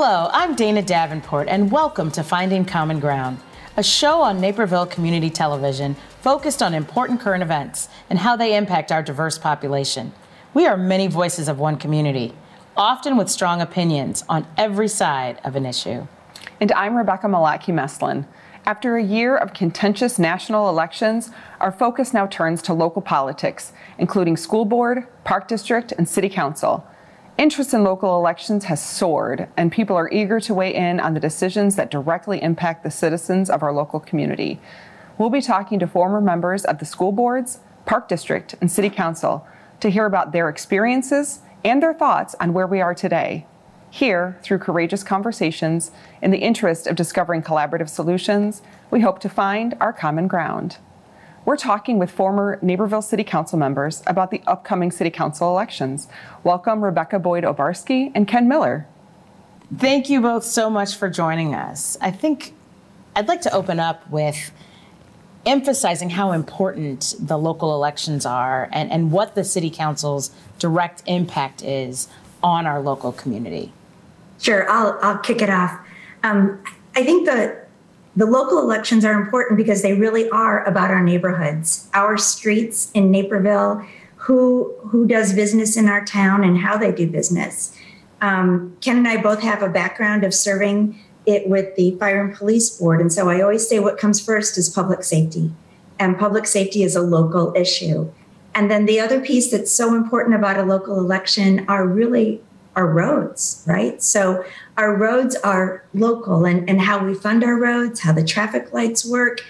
Hello, I'm Dana Davenport, and welcome to Finding Common Ground, a show on Naperville Community Television focused on important current events and how they impact our diverse population. We are many voices of one community, often with strong opinions on every side of an issue. And I'm Rebecca Malatke Meslin. After a year of contentious national elections, our focus now turns to local politics, including school board, park district, and city council. Interest in local elections has soared, and people are eager to weigh in on the decisions that directly impact the citizens of our local community. We'll be talking to former members of the school boards, park district, and city council to hear about their experiences and their thoughts on where we are today. Here, through courageous conversations, in the interest of discovering collaborative solutions, we hope to find our common ground. We're talking with former Naperville City Council members about the upcoming City Council elections. Welcome Rebecca Boyd Obarski and Ken Miller. Thank you both so much for joining us. I think I'd like to open up with emphasizing how important the local elections are and, and what the City Council's direct impact is on our local community. Sure, I'll, I'll kick it off. Um, I think the the local elections are important because they really are about our neighborhoods, our streets in Naperville, who who does business in our town and how they do business. Um, Ken and I both have a background of serving it with the fire and police board, and so I always say what comes first is public safety, and public safety is a local issue. And then the other piece that's so important about a local election are really our roads, right? So our roads are local and, and how we fund our roads, how the traffic lights work,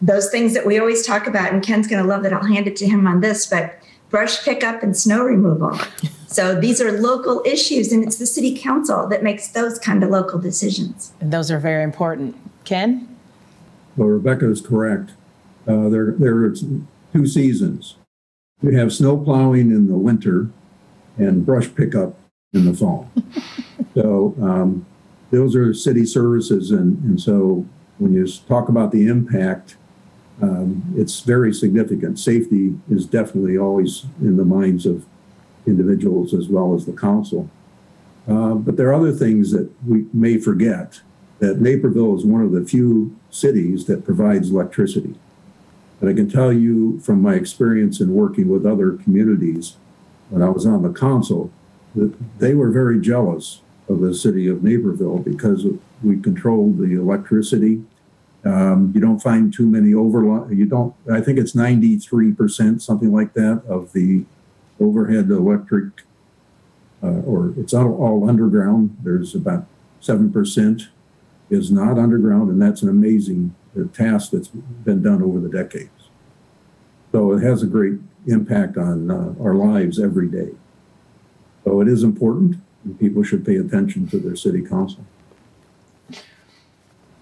those things that we always talk about. And Ken's going to love that. I'll hand it to him on this, but brush pickup and snow removal. So these are local issues, and it's the city council that makes those kind of local decisions. And those are very important. Ken? Well, Rebecca is correct. Uh, there, there are two seasons. We have snow plowing in the winter and brush pickup in the fall. so um, those are city services, and, and so when you talk about the impact, um, it's very significant. Safety is definitely always in the minds of individuals as well as the council. Uh, but there are other things that we may forget that Naperville is one of the few cities that provides electricity. And I can tell you from my experience in working with other communities when I was on the council, they were very jealous of the city of Naperville because we controlled the electricity. Um, you don't find too many overlap. You don't. I think it's ninety three percent, something like that, of the overhead electric, uh, or it's all, all underground. There's about seven percent is not underground, and that's an amazing uh, task that's been done over the decades. So it has a great impact on uh, our lives every day. So it is important, and people should pay attention to their city council.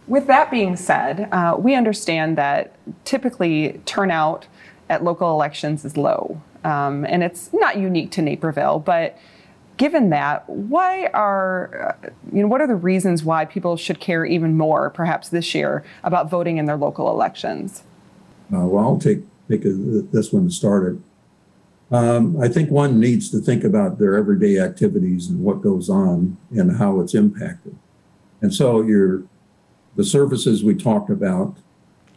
With that being said, uh, we understand that typically turnout at local elections is low. Um, and it's not unique to Naperville, but given that, why are uh, you know what are the reasons why people should care even more, perhaps this year, about voting in their local elections? Uh, well, I'll take take a, this one started. Um, I think one needs to think about their everyday activities and what goes on and how it's impacted. And so your the services we talked about,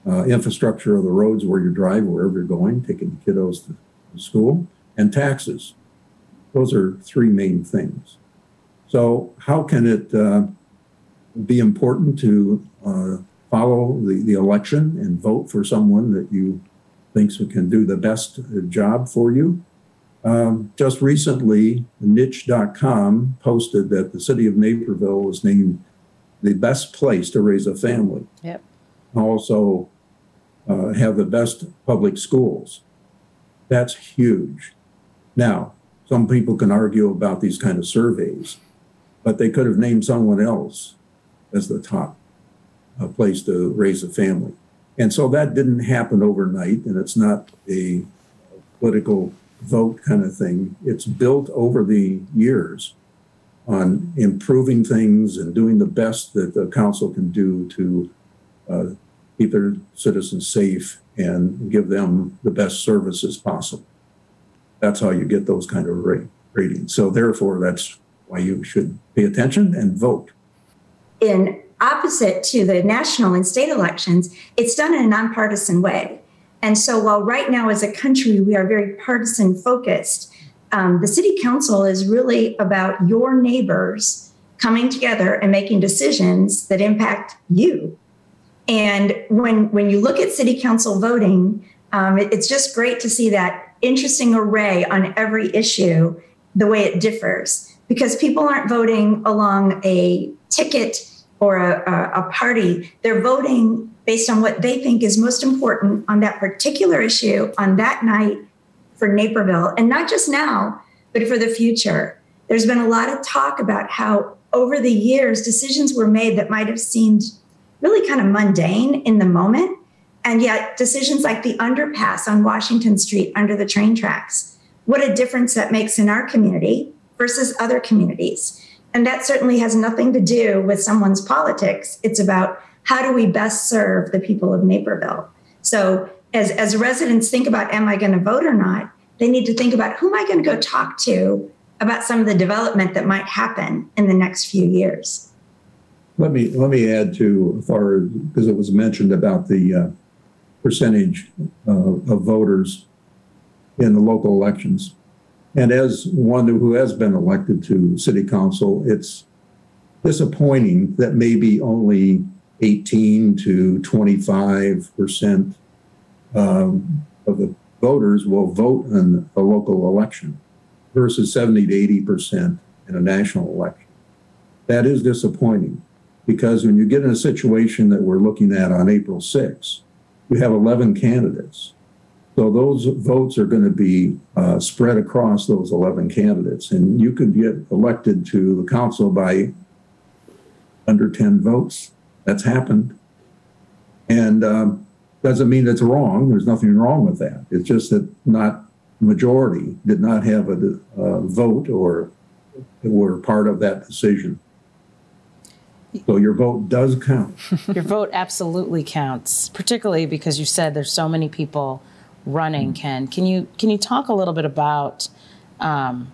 uh, infrastructure of the roads where you drive, wherever you're going, taking the kiddos to, school, and taxes. Those are three main things. So how can it uh, be important to uh, follow the, the election and vote for someone that you thinks we can do the best job for you. Um, just recently, niche.com posted that the city of Naperville was named the best place to raise a family. Yep. Also, uh, have the best public schools. That's huge. Now, some people can argue about these kind of surveys, but they could have named someone else as the top uh, place to raise a family. And so that didn't happen overnight, and it's not a political vote kind of thing. It's built over the years on improving things and doing the best that the council can do to uh, keep their citizens safe and give them the best services possible. That's how you get those kind of ratings. So therefore, that's why you should pay attention and vote. In opposite to the national and state elections, it's done in a nonpartisan way. And so while right now as a country we are very partisan focused, um, the city council is really about your neighbors coming together and making decisions that impact you. And when when you look at city council voting, um, it, it's just great to see that interesting array on every issue, the way it differs, because people aren't voting along a ticket or a, a, party. They're voting based on what they think is most important on that particular issue on that night for Naperville, and not just now, but for the future. There's been a lot of talk about how over the years decisions were made that might have seemed really kind of mundane in the moment. And yet, decisions like the underpass on Washington Street under the train tracks, what a difference that makes in our community versus other communities. And that certainly has nothing to do with someone's politics. It's about how do we best serve the people of Naperville? So, as, as residents think about, am I going to vote or not? They need to think about who am I going to go talk to about some of the development that might happen in the next few years. Let me let me add to far because it was mentioned about the uh, percentage uh, of voters in the local elections, and as one who has been elected to city council, it's disappointing that maybe only 18 to 25 percent um, of the voters will vote in a local election versus 70 to 80 percent in a national election. That is disappointing because when you get in a situation that we're looking at on April 6th, you have 11 candidates. So those votes are going to be uh, spread across those 11 candidates, and you could get elected to the council by under 10 votes. That's happened. And um, doesn't mean it's wrong. There's nothing wrong with that. It's just that not majority did not have a, a vote or were part of that decision. So your vote does count. your vote absolutely counts, particularly because you said there's so many people running. Ken, can you can you talk a little bit about um,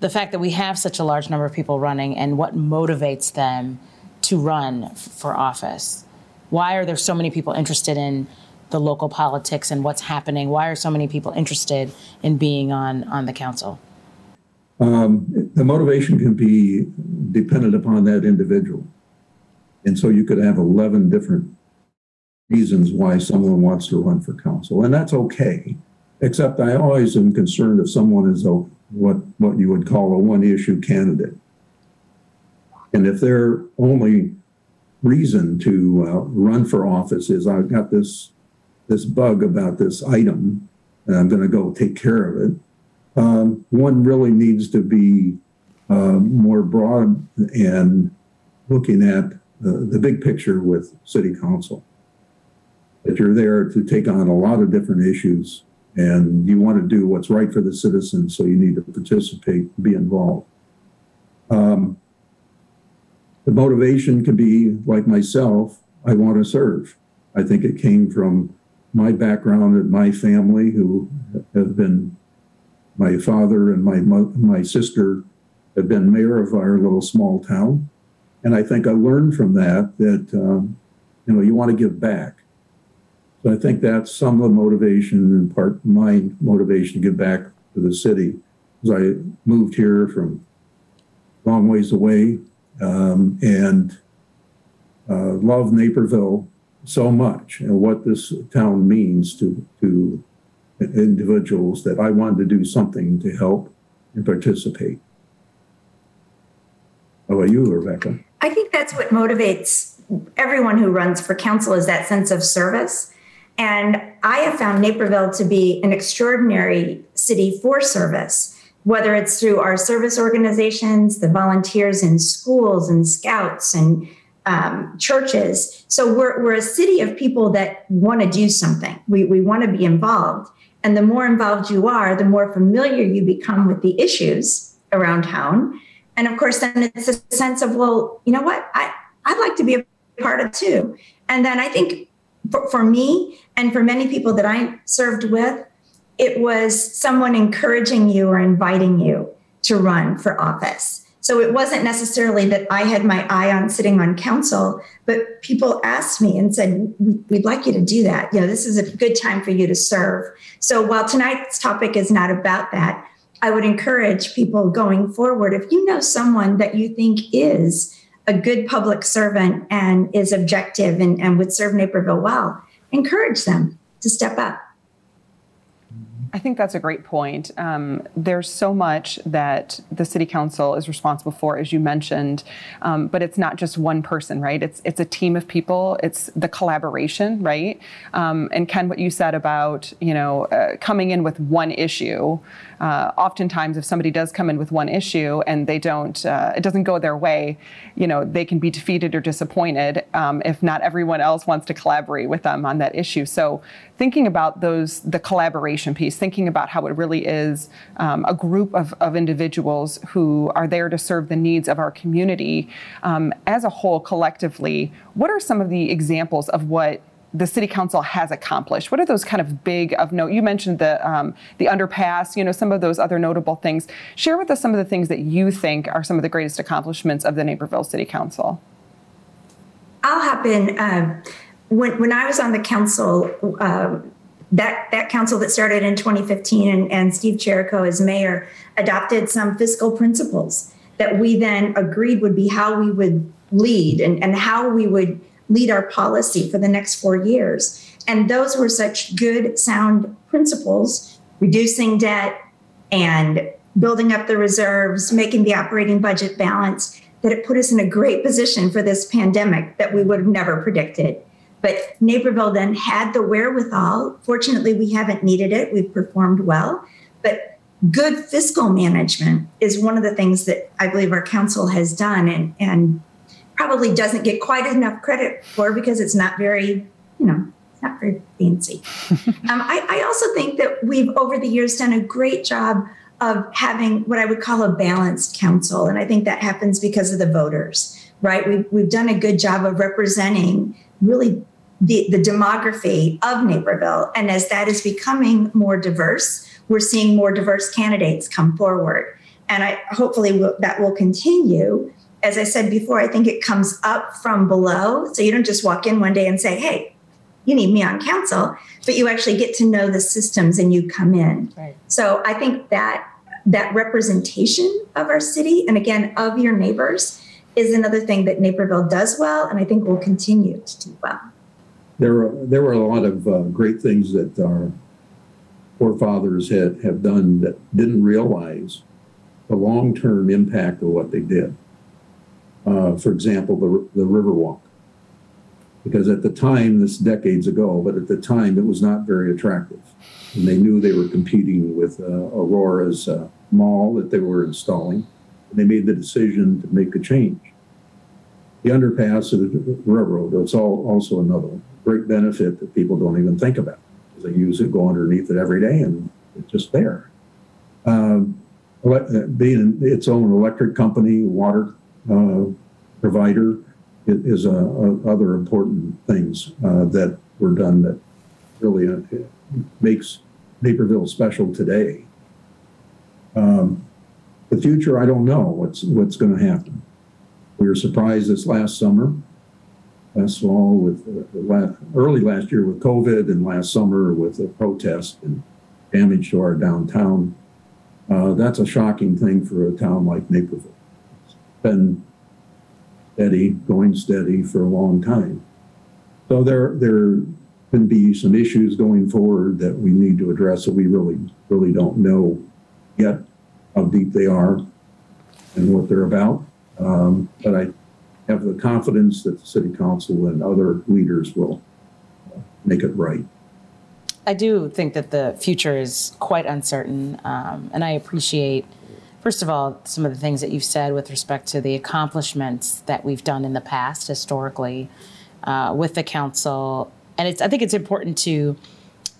the fact that we have such a large number of people running and what motivates them to run f- for office? Why are there so many people interested in the local politics and what's happening? Why are so many people interested in being on on the council? Um, the motivation can be dependent upon that individual. And so you could have 11 different reasons why someone wants to run for council, and that's okay. Except I always am concerned if someone is a what what you would call a one issue candidate, and if their only reason to uh, run for office is I've got this this bug about this item, and I'm going to go take care of it um, one really needs to be uh, more broad and looking at the, the big picture with city council. That you're there to take on a lot of different issues and you want to do what's right for the citizens, so you need to participate, be involved. Um, the motivation could be like myself, I want to serve. I think it came from my background and my family who have been my father and my my sister have been mayor of our little small town, and I think I learned from that that um, you know you want to give back. So I think that's some of the motivation and part my motivation to give back to the city. As I moved here from long ways away um, and uh, love Naperville so much and what this town means to to individuals that I wanted to do something to help and participate. How about you, Rebecca? I think that's what motivates everyone who runs for council is that sense of service. And I have found Naperville to be an extraordinary city for service, whether it's through our service organizations, the volunteers in schools and scouts and um, churches. So we're, we're a city of people that want to do something. We, we want to be involved. And the more involved you are, the more familiar you become with the issues around town. And of course, then it's a sense of, well, you know what? I, I'd like to be a part of too. And then I think for, for me and for many people that I served with, it was someone encouraging you or inviting you to run for office. So it wasn't necessarily that I had my eye on sitting on council, but people asked me and said, We'd like you to do that. You know, this is a good time for you to serve. So while tonight's topic is not about that, I would encourage people going forward if you know someone that you think is a good public servant and is objective and, and would serve Naperville well, encourage them to step up. I think that's a great point. Um, there's so much that the city council is responsible for, as you mentioned, um, but it's not just one person, right? It's it's a team of people. It's the collaboration, right? Um, and Ken, what you said about you know uh, coming in with one issue uh, oftentimes if somebody does come in with one issue and they don't, uh, it doesn't go their way, you know, they can be defeated or disappointed um, if not everyone else wants to collaborate with them on that issue. So thinking about those, the collaboration piece, thinking about how it really is um, a group of, of individuals who are there to serve the needs of our community um, as a whole collectively. What are some of the examples of what the city council has accomplished? What are those kind of big of note? You mentioned the um, the underpass, you know, some of those other notable things. Share with us some of the things that you think are some of the greatest accomplishments of the Naperville City Council. I'll hop in. Um, when when I was on the council, um, that that council that started in 2015 and, and Steve Chirico as mayor adopted some fiscal principles that we then agreed would be how we would lead and, and how we would lead our policy for the next four years. And those were such good, sound principles, reducing debt and building up the reserves, making the operating budget balance, that it put us in a great position for this pandemic that we would have never predicted. But Naperville then had the wherewithal. Fortunately, we haven't needed it. We've performed well. But good fiscal management is one of the things that I believe our council has done. And, and probably doesn't get quite enough credit for because it's not very, you know, it's not very fancy. um, I, I also think that we've over the years done a great job of having what I would call a balanced council. And I think that happens because of the voters, right? We've, we've done a good job of representing really the, the demography of Naperville. And as that is becoming more diverse, we're seeing more diverse candidates come forward. And I hopefully will, that will continue as I said before, I think it comes up from below. So you don't just walk in one day and say, hey, you need me on council, but you actually get to know the systems and you come in. Right. So I think that that representation of our city and again of your neighbors is another thing that Naperville does well and I think will continue to do well. There were, there were a lot of uh, great things that our forefathers had, have done that didn't realize the long term impact of what they did uh, for example, the, the Riverwalk. Because at the time, this decades ago, but at the time it was not very attractive. And they knew they were competing with uh, Aurora's uh, mall that they were installing. And they made the decision to make a change. The underpass of the railroad is all, also another great benefit that people don't even think about. They use it, go underneath it every day, and it's just there. Um, being its own electric company, water uh, provider is, a other important things uh, that were done that really uh, makes Naperville special today. Um, the future, I don't know what's what's going to happen. We were surprised this last summer, last fall with uh, early last year with COVID, and last summer with the protest and damage to our downtown. Uh, that's a shocking thing for a town like Naperville been steady, going steady for a long time. So there there can be some issues going forward that we need to address that we really really don't know yet how deep they are and what they're about. Um, but I have the confidence that the city council and other leaders will make it right. I do think that the future is quite uncertain, um, and I appreciate first of all, some of the things that you've said with respect to the accomplishments that we've done in the past historically uh, with the council. And it's, I think it's important to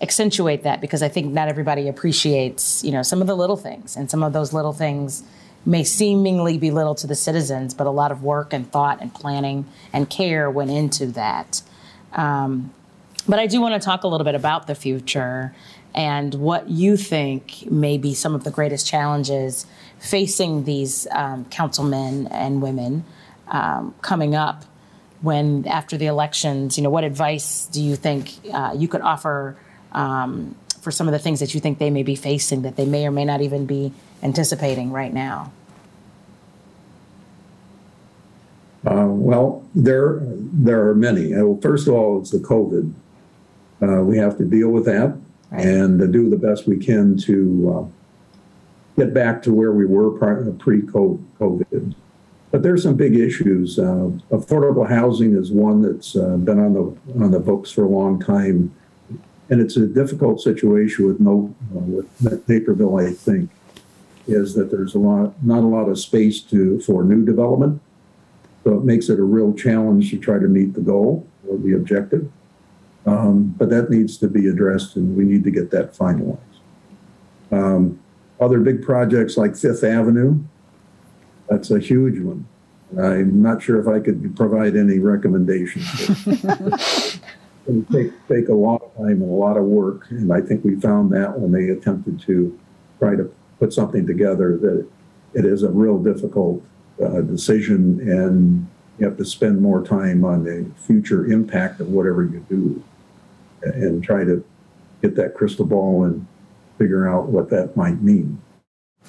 accentuate that because I think not everybody appreciates, you know, some of the little things. And some of those little things may seemingly be little to the citizens, but a lot of work and thought and planning and care went into that. Um, but I do want to talk a little bit about the future and what you think may be some of the greatest challenges facing these um, councilmen and women um, coming up when after the elections. You know, what advice do you think uh, you could offer um, for some of the things that you think they may be facing that they may or may not even be anticipating right now? Uh, well, there there are many. Uh, first of all, it's the COVID. Uh, we have to deal with that right. and do the best we can to uh, get back to where we were pre-COVID. But there's some big issues. Uh, affordable housing is one that's uh, been on the on the books for a long time, and it's a difficult situation with no with Naperville. I think is that there's a lot not a lot of space to for new development so it makes it a real challenge to try to meet the goal or the objective. Um, but that needs to be addressed and we need to get that finalized. Um, other big projects like Fifth Avenue, that's a huge one. I'm not sure if I could provide any recommendations. it take, take a lot of time and a lot of work. And I think we found that when they attempted to try to put something together that it is a real difficult uh, decision and you have to spend more time on the future impact of whatever you do and try to get that crystal ball and figure out what that might mean.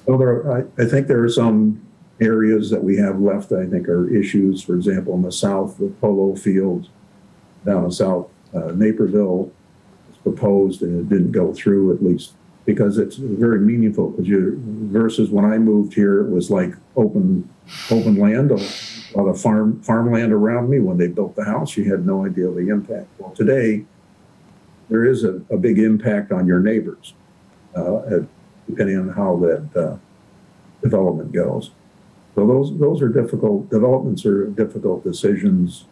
So there, I, I think there are some areas that we have left, I think, are issues. For example, in the south, the polo field down in South uh, Naperville was proposed and it didn't go through, at least because it's very meaningful. Because you versus when I moved here, it was like open open land, a lot of farm farmland around me. When they built the house, you had no idea of the impact. Well, today there is a, a big impact on your neighbors, uh, depending on how that uh, development goes. So those those are difficult developments are difficult decisions,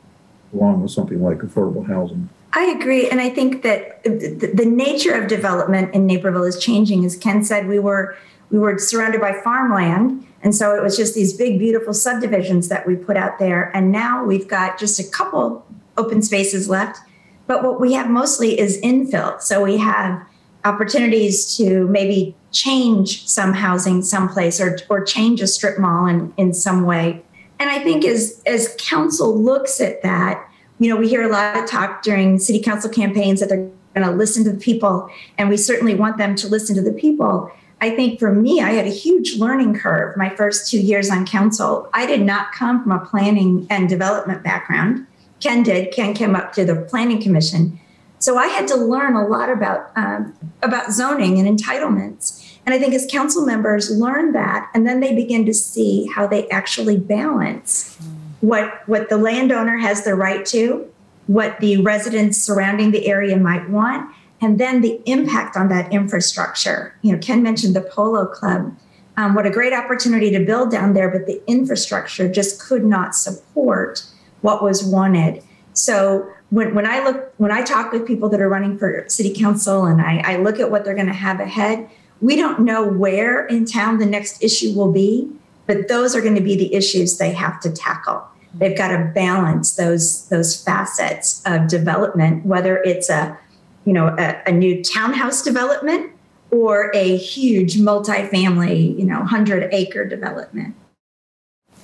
along with something like affordable housing. I agree. And I think that the, nature of development in Naperville is changing. As Ken said, we were we were surrounded by farmland. And so it was just these big, beautiful subdivisions that we put out there. And now we've got just a couple open spaces left. But what we have mostly is infill. So we have opportunities to maybe change some housing someplace or, or change a strip mall in, in some way. And I think as, as council looks at that, you know, we hear a lot of talk during city council campaigns that they're going to listen to the people, and we certainly want them to listen to the people. I think for me, I had a huge learning curve my first two years on council. I did not come from a planning and development background. Ken did. Ken came up to the planning commission. So I had to learn a lot about um, about zoning and entitlements. And I think as council members learn that, and then they begin to see how they actually balance what what the landowner has the right to, what the residents surrounding the area might want, and then the impact on that infrastructure. You know, Ken mentioned the Polo Club. Um, what a great opportunity to build down there, but the infrastructure just could not support what was wanted. So when, when I look, when I talk with people that are running for city council and I, I look at what they're going to have ahead, we don't know where in town the next issue will be, but those are going to be the issues they have to tackle. They've got to balance those those facets of development, whether it's a you know a, a new townhouse development or a huge multifamily, you know, hundred acre development.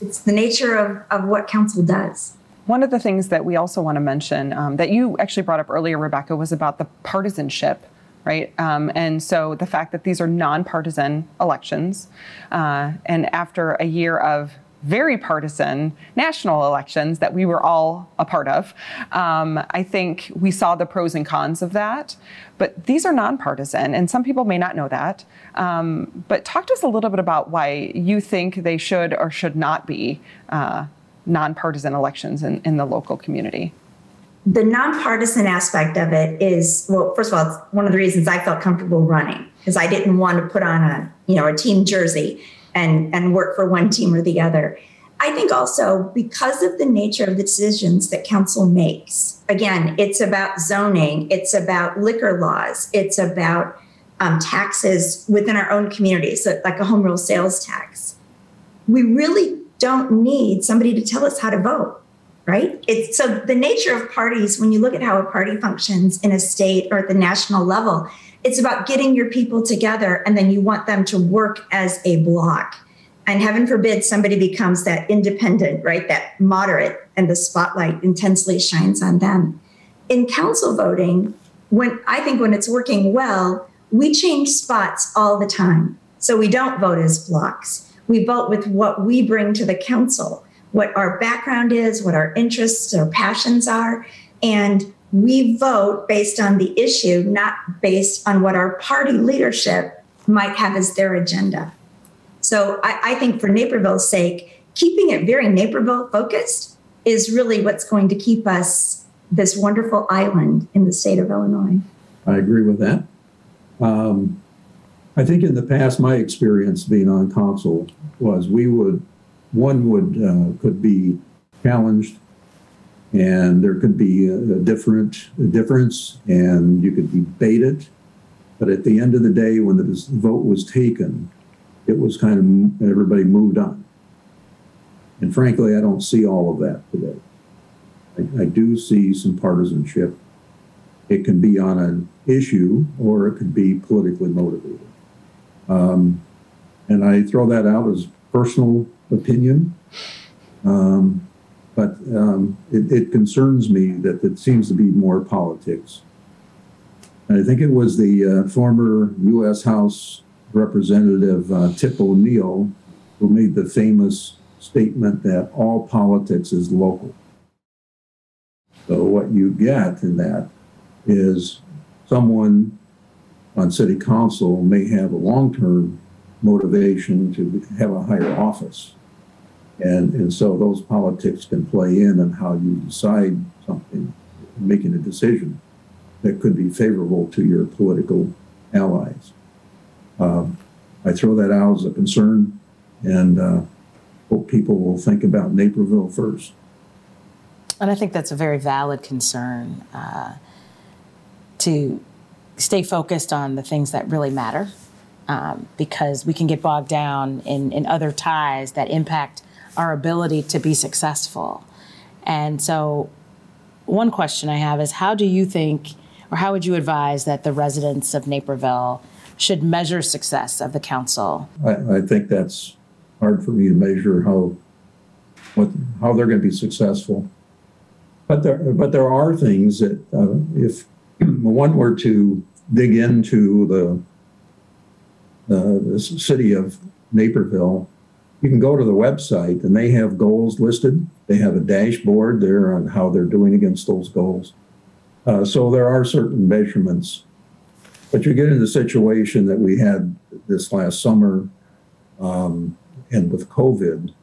It's the nature of, of what council does. One of the things that we also want to mention um, that you actually brought up earlier, Rebecca, was about the partisanship right? Um, and so the fact that these are nonpartisan elections, uh, and after a year of very partisan national elections that we were all a part of. Um, I think we saw the pros and cons of that, but these are nonpartisan, and some people may not know that. Um, but talk to us a little bit about why you think they should or should not be uh, nonpartisan elections in, in the local community. The nonpartisan aspect of it is well. First of all, it's one of the reasons I felt comfortable running because I didn't want to put on a you know a team jersey and, and work for one team or the other. I think also because of the nature of the decisions that council makes, again, it's about zoning, it's about liquor laws, it's about um, taxes within our own communities, so like a home rule sales tax. We really don't need somebody to tell us how to vote, right? It's so the nature of parties, when you look at how a party functions in a state or at the national level, it's about getting your people together and then you want them to work as a block. And heaven forbid somebody becomes that independent, right? That moderate, and the spotlight intensely shines on them. In council voting, when I think when it's working well, we change spots all the time. So we don't vote as blocks. We vote with what we bring to the council, what our background is, what our interests or passions are. And we vote based on the issue, not based on what our party leadership might have as their agenda. So I, I think for Naperville's sake, keeping it very Naperville focused is really what's going to keep us this wonderful island in the state of Illinois. I agree with that. Um, I think in the past, my experience being on council was we would, one would, uh, could be challenged and there could be a, a different a difference and you could debate it. But at the end of the day, when the vote was taken, it was kind of everybody moved on. And frankly, I don't see all of that today. I, I do see some partisanship. It can be on an issue or it could be politically motivated. Um, and I throw that out as personal opinion. Um, but um, it, it, concerns me that it seems to be more politics. I think it was the uh, former U.S. House Representative uh, Tip O'Neill who made the famous statement that all politics is local. So, what you get in that is someone on city council may have a long term motivation to have a higher office. And, and so those politics can play in on how you decide something, making a decision that could be favorable to your political allies. Um, I throw that out as a concern and uh, hope people will think about Naperville first. And I think that's a very valid concern uh, to stay focused on the things that really matter um, because we can get bogged down in, in other ties that impact our ability to be successful. And so, one question I have is how do you think, or how would you advise that the residents of Naperville should measure success of the council? I, I think that's hard for me to measure how what how they're going to be successful. But there, but there are things that uh, if one were to dig into the, uh, the city of Naperville, you can go to the website and they have goals listed. They have a dashboard there on how they're doing against those goals. Uh, so there are certain measurements. But you get in the situation that we had this last summer um, and with COVID,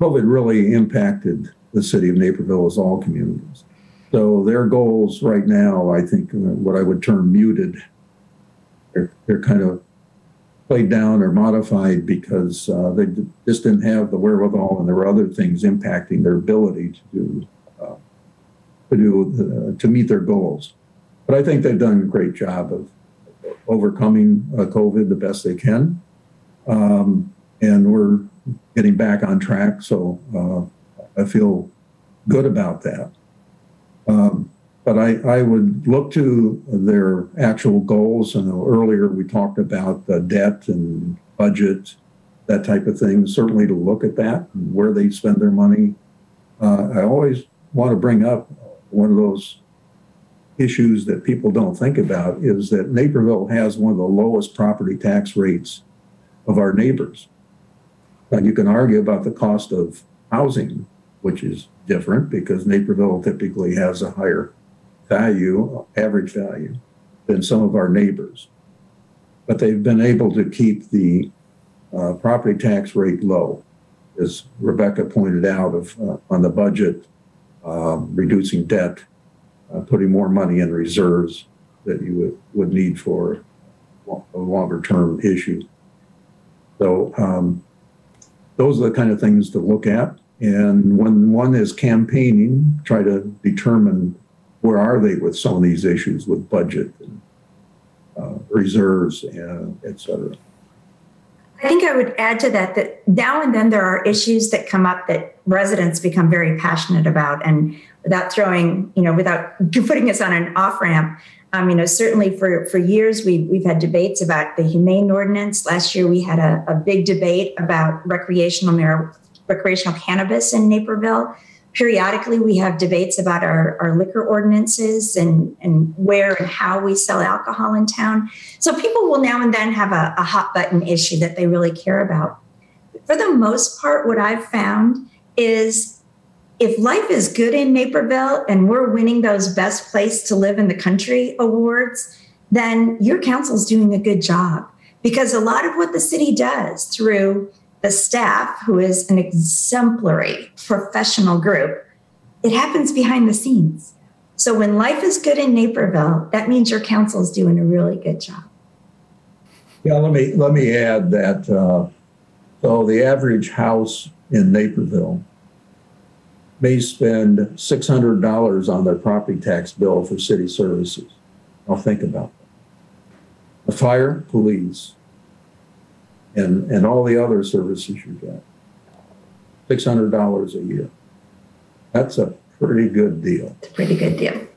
COVID really impacted the city of Naperville as all communities. So their goals right now, I think, what I would term muted. They're, they're kind of played down or modified because uh, they just didn't have the wherewithal, and there were other things impacting their ability to do uh, to do uh, to meet their goals. But I think they've done a great job of overcoming uh, COVID the best they can, um, and we're getting back on track. So uh, I feel good about that. Um, but I, I would look to their actual goals. And earlier we talked about the debt and budget, that type of thing. Certainly to look at that and where they spend their money. Uh, I always want to bring up one of those issues that people don't think about is that Naperville has one of the lowest property tax rates of our neighbors. Now, you can argue about the cost of housing, which is different because Naperville typically has a higher value, average value, than some of our neighbors. But they've been able to keep the uh, property tax rate low, as Rebecca pointed out, of uh, on the budget, um, reducing debt, uh, putting more money in reserves that you would, would need for a longer term issue. So um, those are the kind of things to look at. And when one is campaigning, try to determine where are they with some of these issues with budget and uh, reserves, and et cetera. I think I would add to that that now and then there are issues that come up that residents become very passionate about, and without throwing, you know, without putting us on an off ramp, um, you know, certainly for for years we we've had debates about the humane ordinance. Last year we had a, a big debate about recreational recreational cannabis in Naperville periodically we have debates about our, our liquor ordinances and, and where and how we sell alcohol in town. So people will now and then have a, a hot button issue that they really care about. For the most part, what I've found is if life is good in Naperville and we're winning those best place to live in the country awards, then your council's doing a good job. Because a lot of what the city does through the staff, who is an exemplary professional group, it happens behind the scenes. So when life is good in Naperville, that means your council is doing a really good job. Yeah, let me let me add that. Uh, so the average house in Naperville may spend six hundred dollars on their property tax bill for city services. I'll think about that. The fire, police, and, and all the other services you get. $600 a year. That's a pretty good deal. It's a pretty good deal.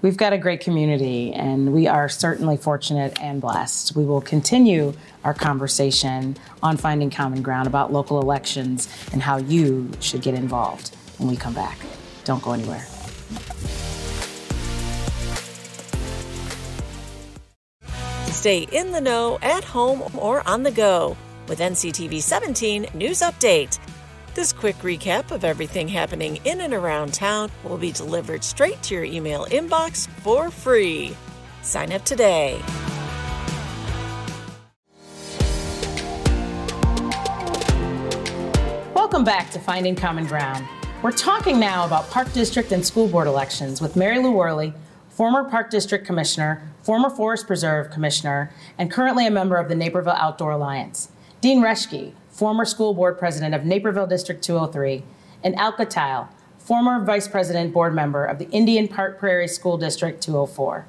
We've got a great community, and we are certainly fortunate and blessed. We will continue our conversation on finding common ground about local elections and how you should get involved when we come back. Don't go anywhere. Stay in the know at home or on the go with NCTV 17 News Update. This quick recap of everything happening in and around town will be delivered straight to your email inbox for free. Sign up today. Welcome back to Finding Common Ground. We're talking now about Park District and School Board elections with Mary Lou Wehrli, former Park District Commissioner, former Forest Preserve Commissioner, and currently a member of the Naperville Outdoor Alliance. Dean Reschke, former School Board President of Naperville District 203, and Alka Tile, former Vice President Board Member of the Indian Park Prairie School District 204.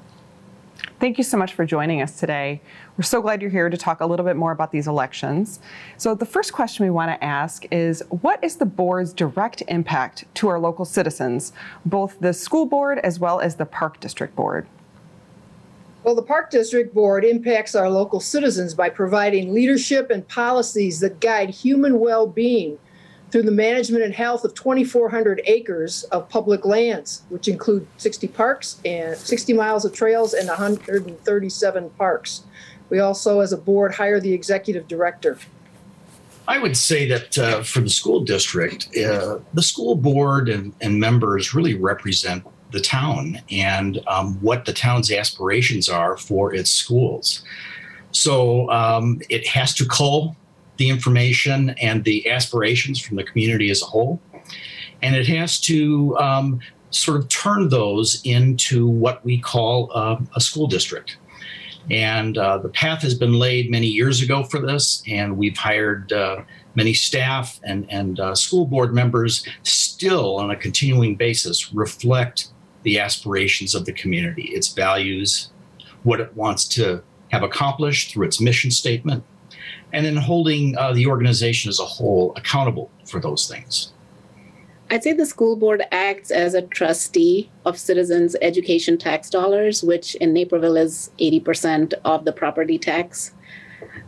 Thank you so much for joining us today. We're so glad you're here to talk a little bit more about these elections. So, the first question we want to ask is What is the board's direct impact to our local citizens, both the school board as well as the park district board? Well, the Park District Board impacts our local citizens by providing leadership and policies that guide human well being through the management and health of 2,400 acres of public lands, which include 60 parks and 60 miles of trails and 137 parks. We also, as a board, hire the executive director. I would say that uh, for the school district, uh, the school board and, and, members really represent the town and um, what the town's aspirations are for its schools. So um, it has to cull the information and the aspirations from the community as a whole. And it has to um, sort of turn those into what we call uh, a school district. And uh, the path has been laid many years ago for this, and we've hired uh, many staff and, and uh, school board members still on a continuing basis reflect the aspirations of the community, its values, what it wants to have accomplished through its mission statement, and then holding uh, the organization as a whole accountable for those things. I'd say the school board acts as a trustee of citizens' education tax dollars, which in Naperville is 80% of the property tax.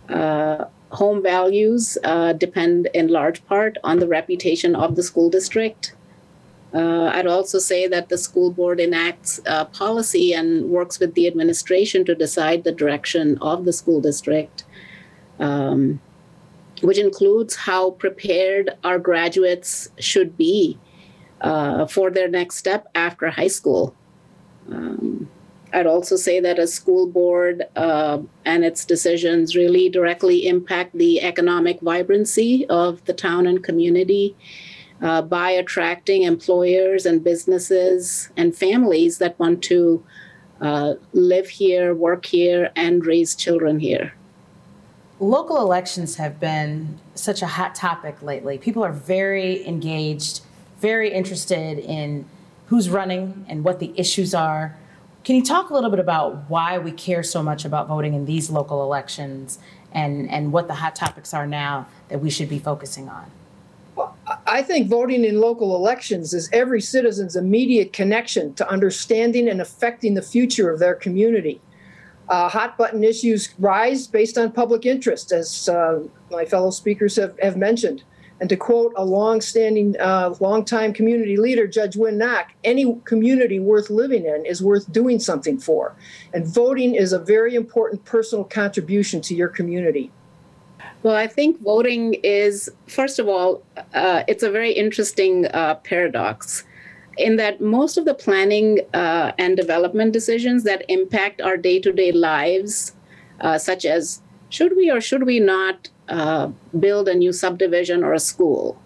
Uh, home values uh, depend in large part on the reputation of the school district. Uh, I'd also say that the school board enacts uh, policy and works with the administration to decide the direction of the school district um, which includes how prepared our graduates should be uh, for their next step after high school. Um, I'd also say that a school board uh, and its decisions really directly impact the economic vibrancy of the town and community uh, by attracting employers and businesses and families that want to uh, live here, work here, and raise children here local elections have been such a hot topic lately. People are very engaged, very interested in who's running and what the issues are. Can you talk a little bit about why we care so much about voting in these local elections and, and what the hot topics are now that we should be focusing on? I think voting in local elections is every citizen's immediate connection to understanding and affecting the future of their community. Uh, hot button issues rise based on public interest, as uh, my fellow speakers have, have mentioned. And to quote a long-standing, uh, long-time community leader, Judge Win Knoch, any community worth living in is worth doing something for. And voting is a very important personal contribution to your community. Well, I think voting is, first of all, uh, it's a very interesting uh, paradox in that most of the planning uh, and development decisions that impact our day to day lives, uh, such as should we or should we not uh, build a new subdivision or a school?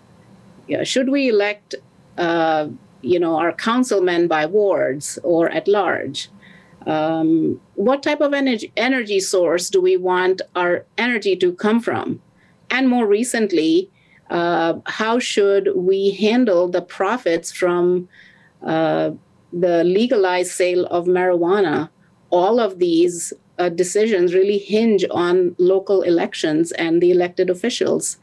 Yeah, should we elect, uh, you know, our councilmen by wards or at large? Um, what type of energy, energy source do we want our energy to come from? And more recently, uh, how should we handle the profits from uh, the legalized sale of marijuana? All of these uh, decisions really hinge on local elections and the elected officials.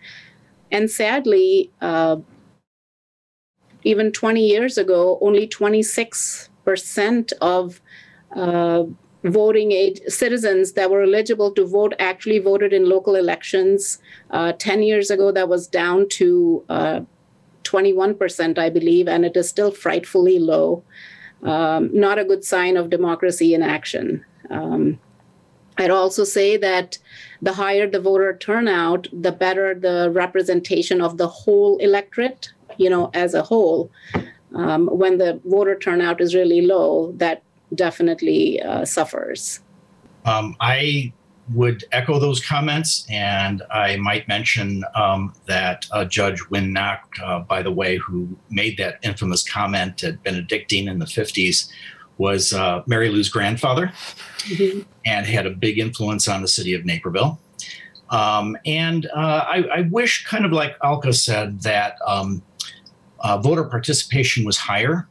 And sadly, uh, even 20 years ago, only 26% of voting age citizens that were eligible to vote actually voted in local elections. Uh, 10 years ago, that was down to uh, 21%, I believe, and it is still frightfully low. Um, not a good sign of democracy in action. Um, I'd also say that the higher the voter turnout, the better the representation of the whole electorate, you know, as a whole. Um, when the voter turnout is really low, that definitely uh, suffers. Um, I would echo those comments, and I might mention um, that uh, Judge Knoch, uh, by the way, who made that infamous comment at Benedictine in the 50s, was uh, Mary Lou's grandfather mm-hmm. and had a big influence on the city of Naperville. Um, and uh, I, I, wish, kind of like Alka said, that um, uh, voter participation was higher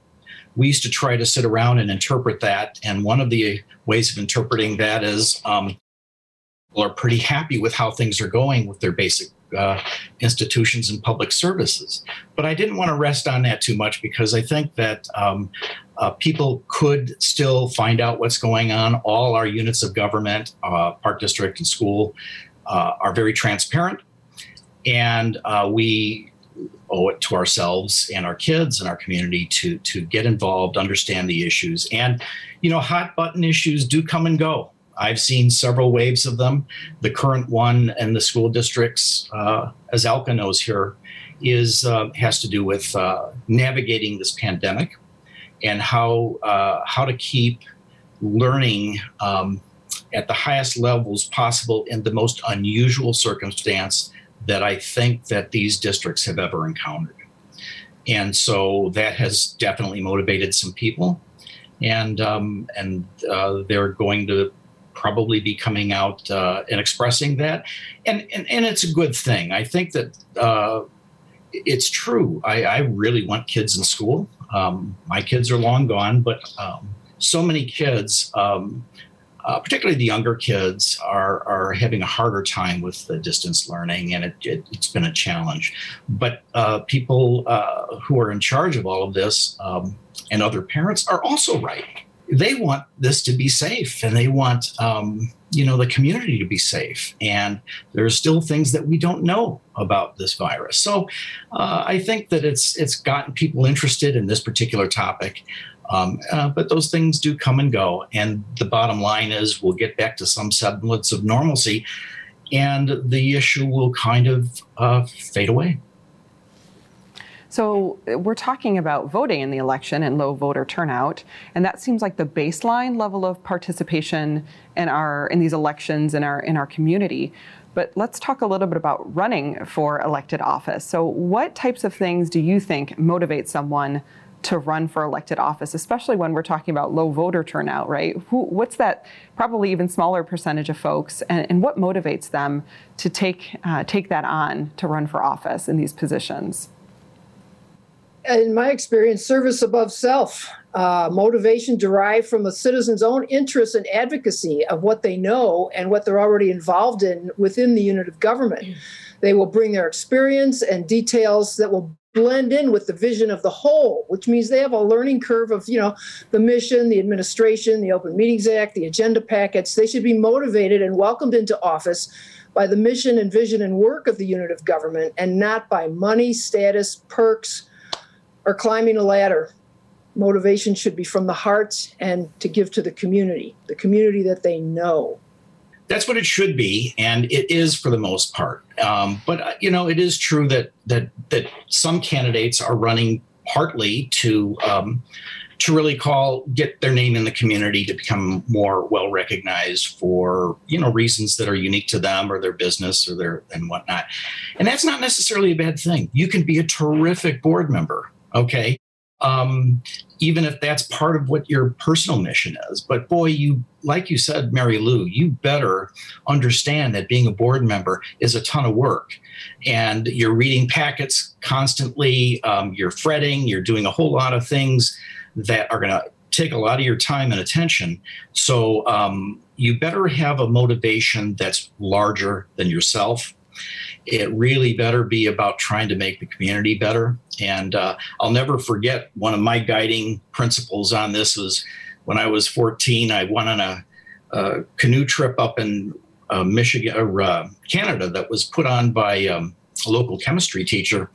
we used to try to sit around and interpret that. And one of the ways of interpreting that is um, people are pretty happy with how things are going with their basic uh, institutions and public services. But I didn't want to rest on that too much because I think that um, uh, people could still find out what's going on. All our units of government, uh, park district and school, uh, are very transparent. And uh, we owe it to ourselves and our kids and our community to to get involved, understand the issues, and you know, hot button issues do come and go. I've seen several waves of them. The current one and the school districts, uh, as Alka knows here, is uh, has to do with uh, navigating this pandemic and how uh, how to keep learning um, at the highest levels possible in the most unusual circumstance that I think that these districts have ever encountered. And so that has definitely motivated some people, and um, and uh, they're going to probably be coming out uh, and expressing that, and, and and it's a good thing. I think that uh, it's true. I, I, really want kids in school. Um, my kids are long gone, but um, so many kids um, uh, particularly the younger kids, are, are having a harder time with the distance learning, and it, it, has been a challenge. But uh, people uh, who are in charge of all of this um, and other parents are also right. They want this to be safe, and they want um, you know the community to be safe. And there are still things that we don't know about this virus. So uh, I think that it's it's gotten people interested in this particular topic. Um, uh, but those things do come and go. And the bottom line is we'll get back to some semblance of normalcy and the issue will kind of uh, fade away. So we're talking about voting in the election and low voter turnout, and that seems like the baseline level of participation in our in these elections in our in our community. But let's talk a little bit about running for elected office. So what types of things do you think motivate someone to run for elected office, especially when we're talking about low voter turnout, right? Who, what's that probably even smaller percentage of folks, and, and what motivates them to take uh, take that on to run for office in these positions? In my experience, service above self. uh, motivation derived from a citizen's own interest and advocacy of what they know and what they're already involved in within the unit of government. They will bring their experience and details that will blend in with the vision of the whole, which means they have a learning curve of, you know, the mission, the administration, the Open Meetings Act, the agenda packets. They should be motivated and welcomed into office by the mission and vision and work of the unit of government and not by money, status, perks, or climbing a ladder. Motivation should be from the heart and to give to the community, the community that they know that's what it should be, and it is for the most part. Um, but uh, you know, it is true that that that some candidates are running partly to um, to really call get their name in the community to become more well recognized for you know reasons that are unique to them or their business or their and whatnot. And that's not necessarily a bad thing. You can be a terrific board member okay um, even if that's part of what your personal mission is. But boy, you, like you said, Mary Lou, you better understand that being a board member is a ton of work. And you're reading packets constantly, um, you're fretting, you're doing a whole lot of things that are going to take a lot of your time and attention. So um, you better have a motivation that's larger than yourself it really better be about trying to make the community better. And uh, I'll never forget one of my guiding principles on this was when I was 14, I went on a, a canoe trip up in uh, Michigan or uh, Canada that was put on by um, a local chemistry teacher.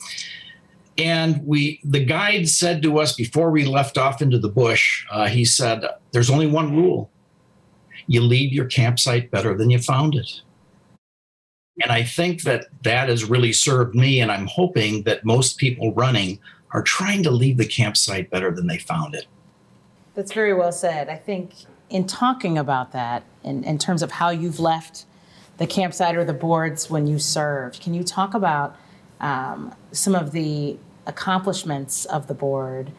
And we, the guide said to us before we left off into the bush, uh, he said, "There's only one rule: you leave your campsite better than you found it." And I think that that has really served me. And I'm hoping that most people running are trying to leave the campsite better than they found it. That's very well said. I think in talking about that, in, in terms of how you've left the campsite or the boards when you served, can you talk about um, some of the accomplishments of the board,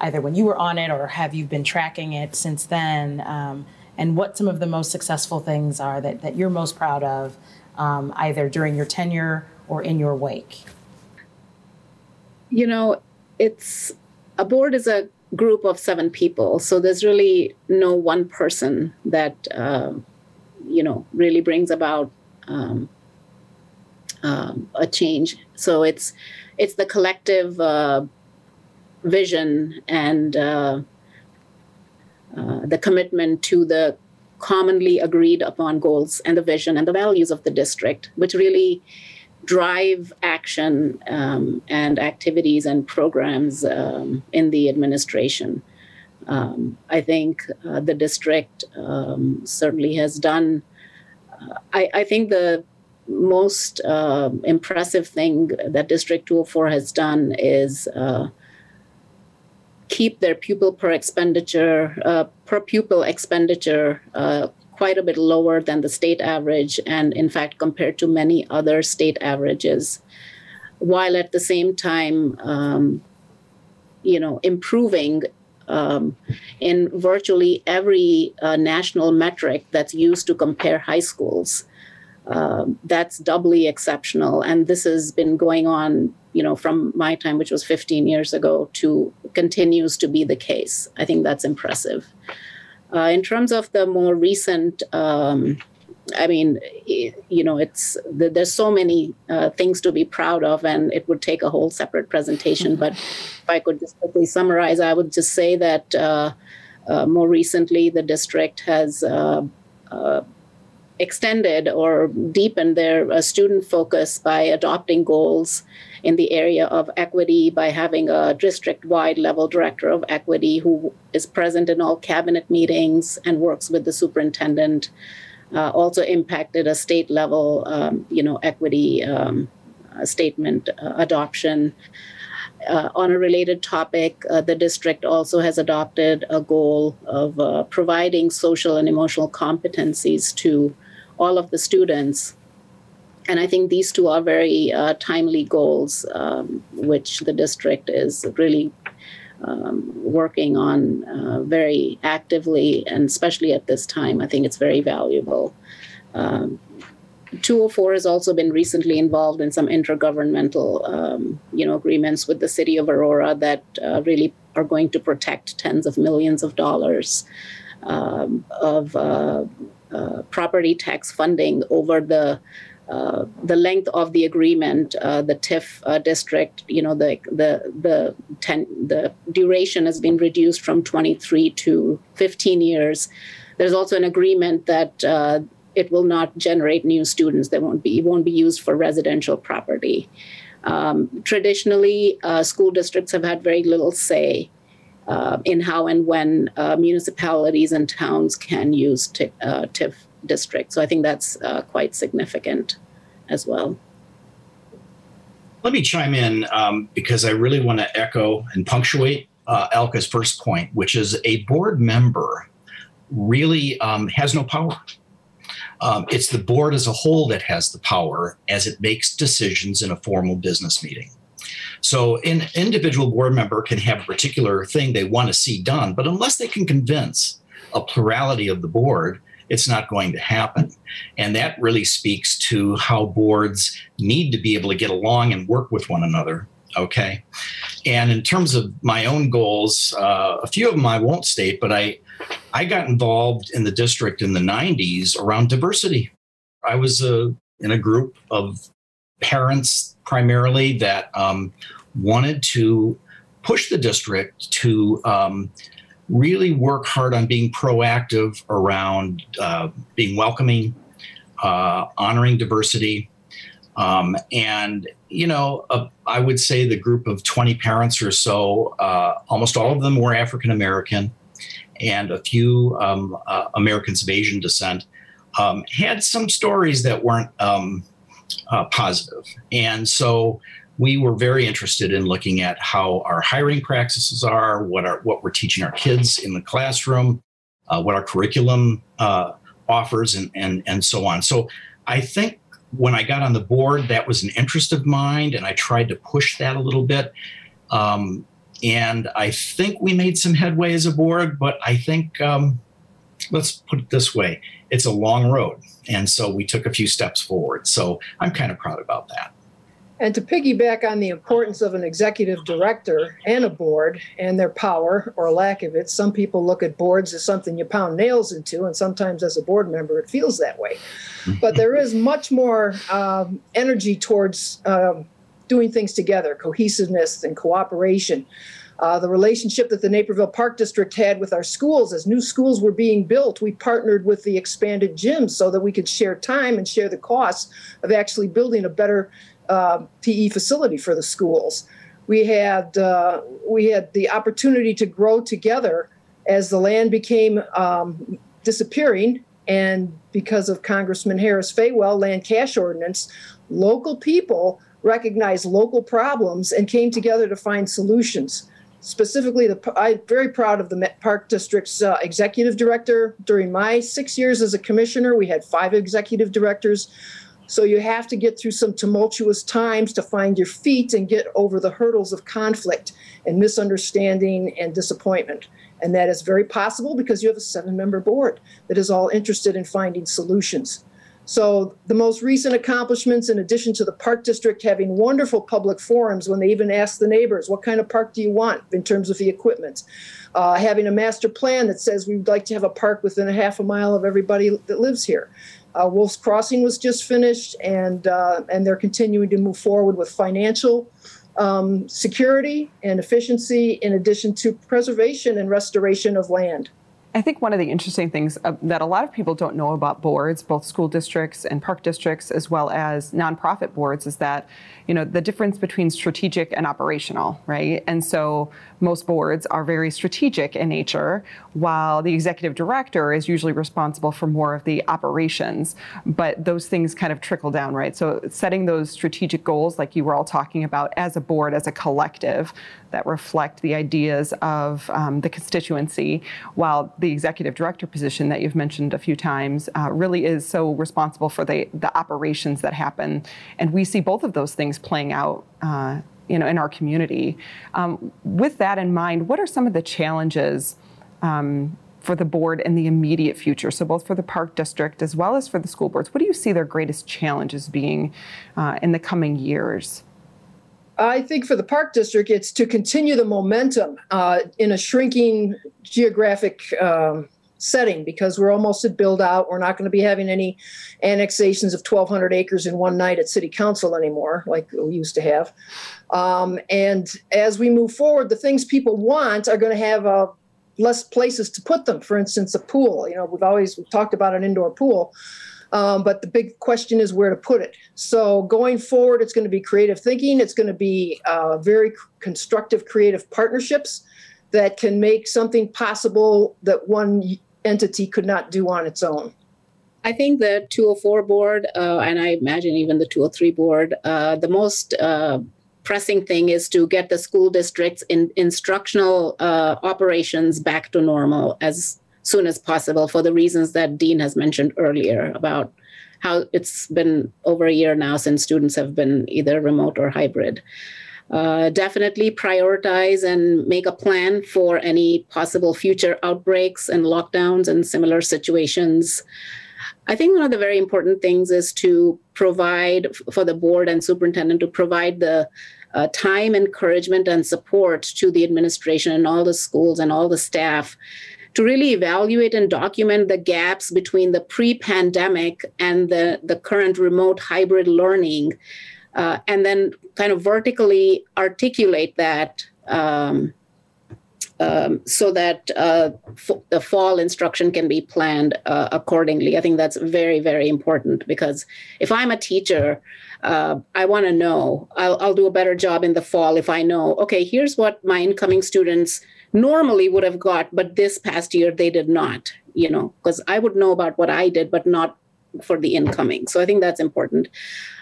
either when you were on it or have you been tracking it since then? Um, and what some of the most successful things are that, that you're most proud of um, either during your tenure or in your wake? You know, it's a board is a group of seven people, so there's really no one person that uh, you know really brings about um, um, a change. So it's it's the collective uh, vision and uh, uh the commitment to the commonly agreed upon goals and the vision and the values of the district, which really drive action um, and activities and programs um, in the administration. Um, I think uh, the district um, certainly has done. Uh, I, I, think the most uh, impressive thing that District 204 has done is uh, keep their pupil per expenditure uh, per pupil expenditure uh, quite a bit lower than the state average, and in fact compared to many other state averages, while at the same time, um, you know, improving um, in virtually every uh, national metric that's used to compare high schools. Um, that's doubly exceptional. And this has been going on, you know, from my time, which was 15 years ago, to continues to be the case. I think that's impressive. Uh, in terms of the more recent, um, I mean, you know, it's there's so many uh, things to be proud of, and it would take a whole separate presentation. But if I could just quickly summarize, I would just say that uh, uh more recently the district has uh, uh, extended or deepened their uh, student focus by adopting goals in the area of equity by having a district wide level director of equity who is present in all cabinet meetings and works with the superintendent. Uh, also impacted a state level, um, you know, equity um, uh, statement uh, adoption. Uh, on a related topic, uh, the district also has adopted a goal of uh, providing social and emotional competencies to all of the students. And I think these two are very uh, timely goals, um, which the district is really um, working on uh, very actively, and especially at this time, I think it's very valuable. Um, 204 has also been recently involved in some intergovernmental, um, you know, agreements with the city of Aurora that uh, really are going to protect tens of millions of dollars um, of uh, uh, property tax funding over the uh, the length of the agreement, uh, the TIF uh, district, you know, the the the ten, the duration has been reduced from 23 to 15 years. There's also an agreement that uh, it will not generate new students. They won't be it won't be used for residential property. Um, traditionally, uh, school districts have had very little say uh, in how and when uh, municipalities and towns can use t- uh, TIF districts. So I think that's uh, quite significant as well. Let me chime in um, because I really want to echo and punctuate uh, Alka's first point, which is a board member really um, has no power. Um, it's the board as a whole that has the power as it makes decisions in a formal business meeting. So, an individual board member can have a particular thing they want to see done, but unless they can convince a plurality of the board, it's not going to happen. And that really speaks to how boards need to be able to get along and work with one another. Okay. And in terms of my own goals, uh, a few of them I won't state, but I, I got involved in the district in the 90s around diversity. I was uh, in a group of parents primarily that um, wanted to push the district to um, really work hard on being proactive around uh, being welcoming, uh, honoring diversity. Um, and, you know, uh, I would say the group of 20 parents or so, uh, almost all of them were African American and a few um, uh, Americans of Asian descent, um, had some stories that weren't um, uh, positive. And so we were very interested in looking at how our hiring practices are, what are what we're teaching our kids in the classroom, uh, what our curriculum uh, offers, and and and so on. So I think when I got on the board, that was an interest of mine, and I tried to push that a little bit. Um, and I think we made some headway as a board, but I think, um, let's put it this way it's a long road. And so we took a few steps forward. So I'm kind of proud about that. And to piggyback on the importance of an executive director and a board and their power or lack of it, some people look at boards as something you pound nails into, and sometimes as a board member, it feels that way. But there is much more um, energy towards um, doing things together, cohesiveness and cooperation. Uh, the relationship that the Naperville Park District had with our schools as new schools were being built, we partnered with the expanded gyms so that we could share time and share the costs of actually building a better uh, PE facility for the schools. We had uh, we had the opportunity to grow together as the land became um, disappearing, and because of Congressman Harris Fawell land cash ordinance, local people recognized local problems and came together to find solutions. Specifically, the, I'm very proud of the Park District's uh, executive director. During my six years as a commissioner, we had five executive directors. So you have to get through some tumultuous times to find your feet and get over the hurdles of conflict and misunderstanding and disappointment. And that is very possible because you have a seven member board that is all interested in finding solutions. So, the most recent accomplishments, in addition to the park district having wonderful public forums when they even ask the neighbors, what kind of park do you want in terms of the equipment? Uh, having a master plan that says we'd like to have a park within a half a mile of everybody that lives here. Uh, Wolf's Crossing was just finished, and uh, and they're continuing to move forward with financial um, security and efficiency, in addition to preservation and restoration of land. I think one of the interesting things uh, that a lot of people don't know about boards, both school districts and park districts, as well as nonprofit boards, is that you know the difference between strategic and operational, right? And so most boards are very strategic in nature, while the executive director is usually responsible for more of the operations. But those things kind of trickle down, right? So setting those strategic goals, like you were all talking about, as a board, as a collective, that reflect the ideas of um, the constituency, while the executive director position that you've mentioned a few times uh, really is so responsible for the, the operations that happen. And we see both of those things playing out. Uh, you know, in our community. Um, with that in mind, what are some of the challenges um, for the board in the immediate future? So, both for the Park District as well as for the school boards, what do you see their greatest challenges being uh, in the coming years? I think for the Park District, it's to continue the momentum uh, in a shrinking geographic um, setting because we're almost at build out. We're not going to be having any annexations of 1,200 acres in one night at City Council anymore, like we used to have. Um, and as we move forward, the things people want are going to have uh, less places to put them. For instance, a pool. You know, we've always we've talked about an indoor pool. Um, but the big question is where to put it. So going forward, it's going to be creative thinking. It's going to be uh, very constructive, creative partnerships that can make something possible that one entity could not do on its own. I think the 204 board, uh, and I imagine even the 203 board, uh, the most uh, pressing thing is to get the school districts in instructional uh, operations back to normal as soon as possible for the reasons that Dean has mentioned earlier about how it's been over a year now since students have been either remote or hybrid. Uh, definitely prioritize and make a plan for any possible future outbreaks and lockdowns and similar situations. I think one of the very important things is to provide for the board and superintendent to provide the uh, time, encouragement, and support to the administration and all the schools and all the staff to really evaluate and document the gaps between the pre-pandemic and the, the current remote hybrid learning uh, and then kind of vertically articulate that um, um, so that uh, f- the fall instruction can be planned uh, accordingly. I think that's very, very important because if I'm a teacher, uh, I want to know, I'll, I'll do a better job in the fall if I know, okay, here's what my incoming students normally would have got, but this past year they did not, you know, because I would know about what I did, but not for the incoming. So I think that's important.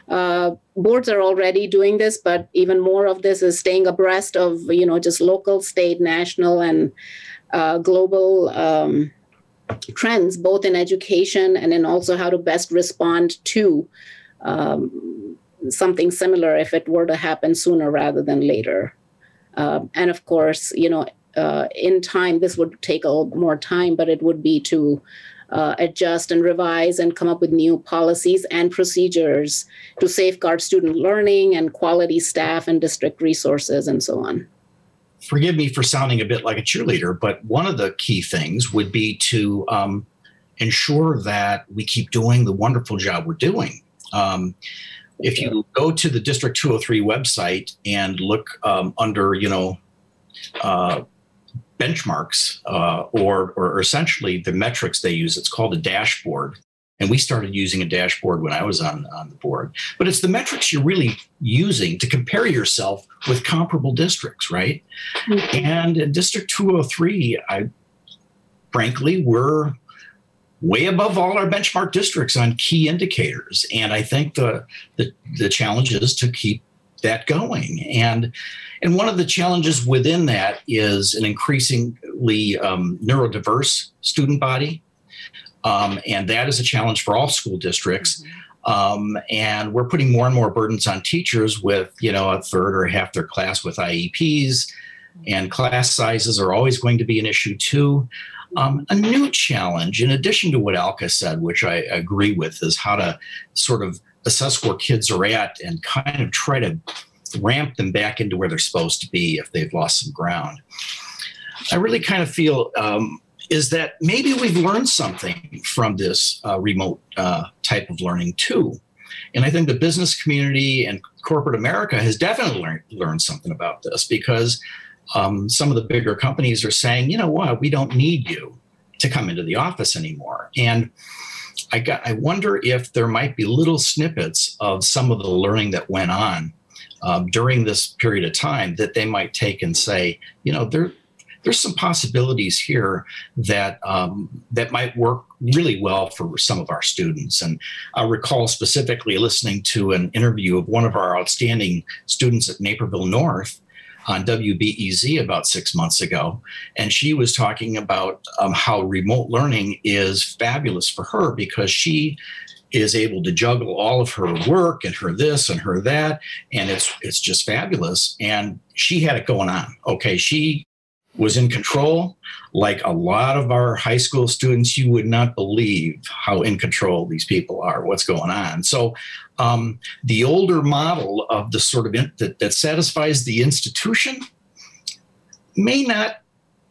Uh, boards are already doing this, but even more of this is staying abreast of, you know, just local, state, national, and uh, global um, trends, both in education and in also how to best respond to um, something similar if it were to happen sooner rather than later. Uh, and of course, you know, uh, in time, this would take a more time, but it would be to uh, adjust and revise and come up with new policies and procedures to safeguard student learning and quality staff and district resources and so on. Forgive me for sounding a bit like a cheerleader, but one of the key things would be to um, ensure that we keep doing the wonderful job we're doing. Um, if you go to the District 203 website and look um, under, you know, uh, benchmarks uh, or, or essentially the metrics they use. It's called a dashboard. And we started using a dashboard when I was on, on the board. But it's the metrics you're really using to compare yourself with comparable districts, right? Mm-hmm. And in District 203, I frankly, we're way above all our benchmark districts on key indicators. And I think the, the, the challenge is to keep that going. And and one of the challenges within that is an increasingly um, neurodiverse student body. Um, and that is a challenge for all school districts. Mm-hmm. Um, and we're putting more and more burdens on teachers with, you know, a third or half their class with IEPs, and class sizes are always going to be an issue too. Um, a new challenge, in addition to what Alka said, which I agree with, is how to sort of assess where kids are at and kind of try to ramp them back into where they're supposed to be if they've lost some ground. I really kind of feel um, is that maybe we've learned something from this uh, remote uh, type of learning too. And I think the business community and corporate America has definitely learned, learned something about this because um, some of the bigger companies are saying, you know what, we don't need you to come into the office anymore. And I got, I wonder if there might be little snippets of some of the learning that went on um, during this period of time that they might take and say, you know, there there's some possibilities here that um, that might work really well for some of our students. And I recall specifically listening to an interview of one of our outstanding students at Naperville North on WBEZ about six months ago. And she was talking about um, how remote learning is fabulous for her because she is able to juggle all of her work and her this and her that and it's it's just fabulous and she had it going on okay she was in control. Like a lot of our high school students, you would not believe how in control these people are, what's going on. So, um, the older model of the sort of in, that, that satisfies the institution may not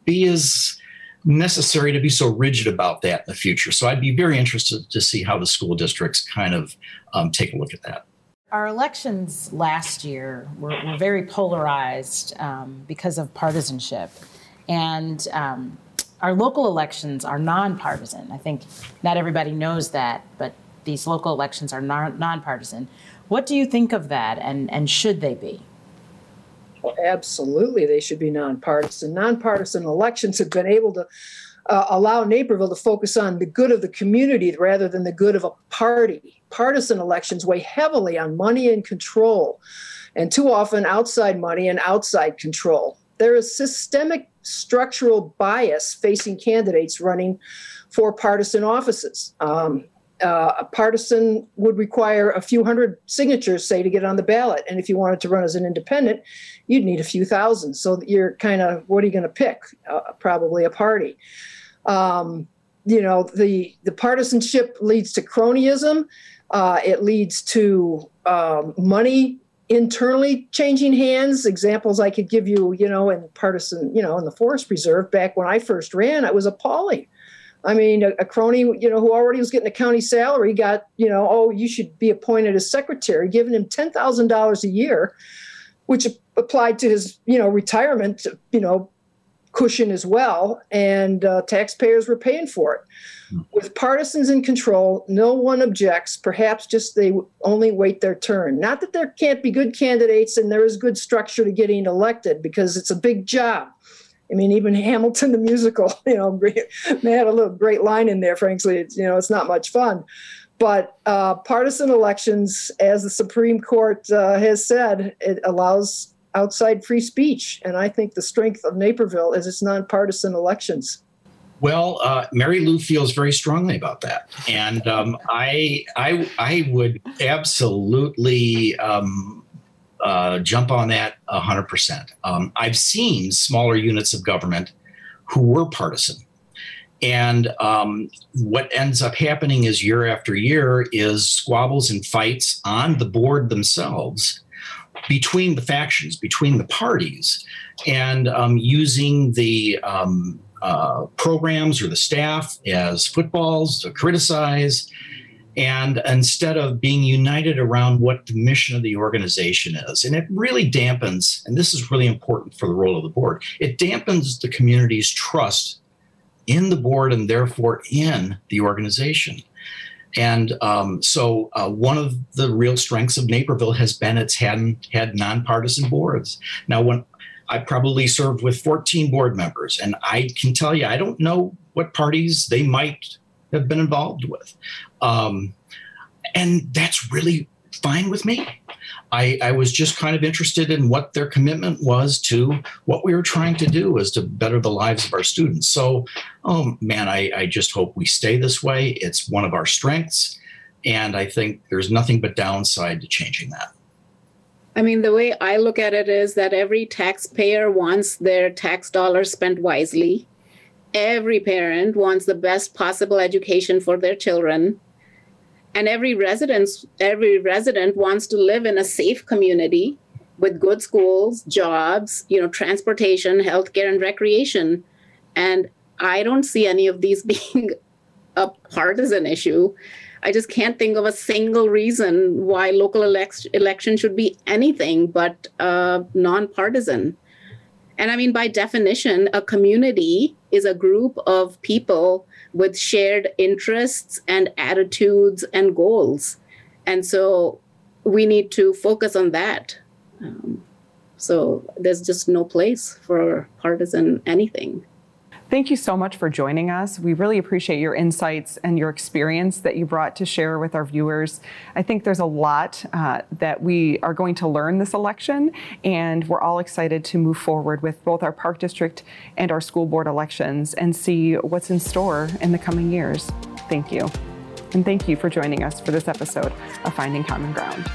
be as necessary to be so rigid about that in the future. So, I'd be very interested to see how the school districts kind of um, take a look at that. Our elections last year were, were very polarized um, because of partisanship. And um, our local elections are nonpartisan. I think not everybody knows that, but these local elections are non- nonpartisan. What do you think of that, and, and should they be? Well, absolutely, they should be nonpartisan. Nonpartisan elections have been able to uh, allow Naperville to focus on the good of the community rather than the good of a party. Partisan elections weigh heavily on money and control, and too often outside money and outside control. There is systemic structural bias facing candidates running for partisan offices. Um, uh, a partisan would require a few hundred signatures, say, to get on the ballot. And if you wanted to run as an independent, you'd need a few thousand. So you're kind of, what are you going to pick? Uh, probably a party. Um, you know, the the partisanship leads to cronyism. Uh, it leads to um, money internally changing hands. Examples I could give you, you know, in partisan, you know, in the forest preserve back when I first ran, it was appalling. I mean, a, a, crony, you know, who already was getting a county salary got, you know, oh, you should be appointed as secretary, giving him ten thousand dollars a year, which applied to his, you know, retirement, you know, cushion as well, and uh, taxpayers were paying for it. Hmm. With partisans in control, no one objects. Perhaps just they only wait their turn. Not that there can't be good candidates and there is good structure to getting elected because it's a big job. I mean, even Hamilton the musical, you know, they had a little great line in there. Frankly, it's, you know, it's not much fun. But uh, partisan elections, as the Supreme Court uh, has said, it allows outside free speech. And I think the strength of Naperville is its nonpartisan elections. Well, uh, Mary Lou feels very strongly about that, and um, I, I, I would absolutely um, uh, jump on that hundred um, percent. I've seen smaller units of government who were partisan, and um, what ends up happening is year after year is squabbles and fights on the board themselves between the factions, between the parties, and um, using the um, uh, programs or the staff as footballs to criticize. And instead of being united around what the mission of the organization is, and it really dampens, and this is really important for the role of the board, it dampens the community's trust in the board and therefore in the organization. And um, so, uh, one of the real strengths of Naperville has been it's had had nonpartisan boards. Now, when I probably served with 14 board members, and I can tell you, I don't know what parties they might have been involved with, um, and that's really fine with me. I, I, was just kind of interested in what their commitment was to what we were trying to do is to better the lives of our students. So, oh man, I, I just hope we stay this way. It's one of our strengths. And I think there's nothing but downside to changing that. I mean, the way I look at it is that every taxpayer wants their tax dollars spent wisely. Every parent wants the best possible education for their children and every resident every resident wants to live in a safe community with good schools jobs you know transportation healthcare and recreation. And i don't see any of these being a partisan issue. I just can't think of a single reason why local elect- election should be anything but uh, nonpartisan. And i mean by definition a community is a group of people with shared interests and attitudes and goals. And so we need to focus on that. Um, so there's just no place for partisan anything. Thank you so much for joining us. We really appreciate your insights and your experience that you brought to share with our viewers. I think there's a lot uh, that we are going to learn this election, and we're all excited to move forward with both our park district and our school board elections and see what's in store in the coming years. Thank you. And thank you for joining us for this episode of Finding Common Ground.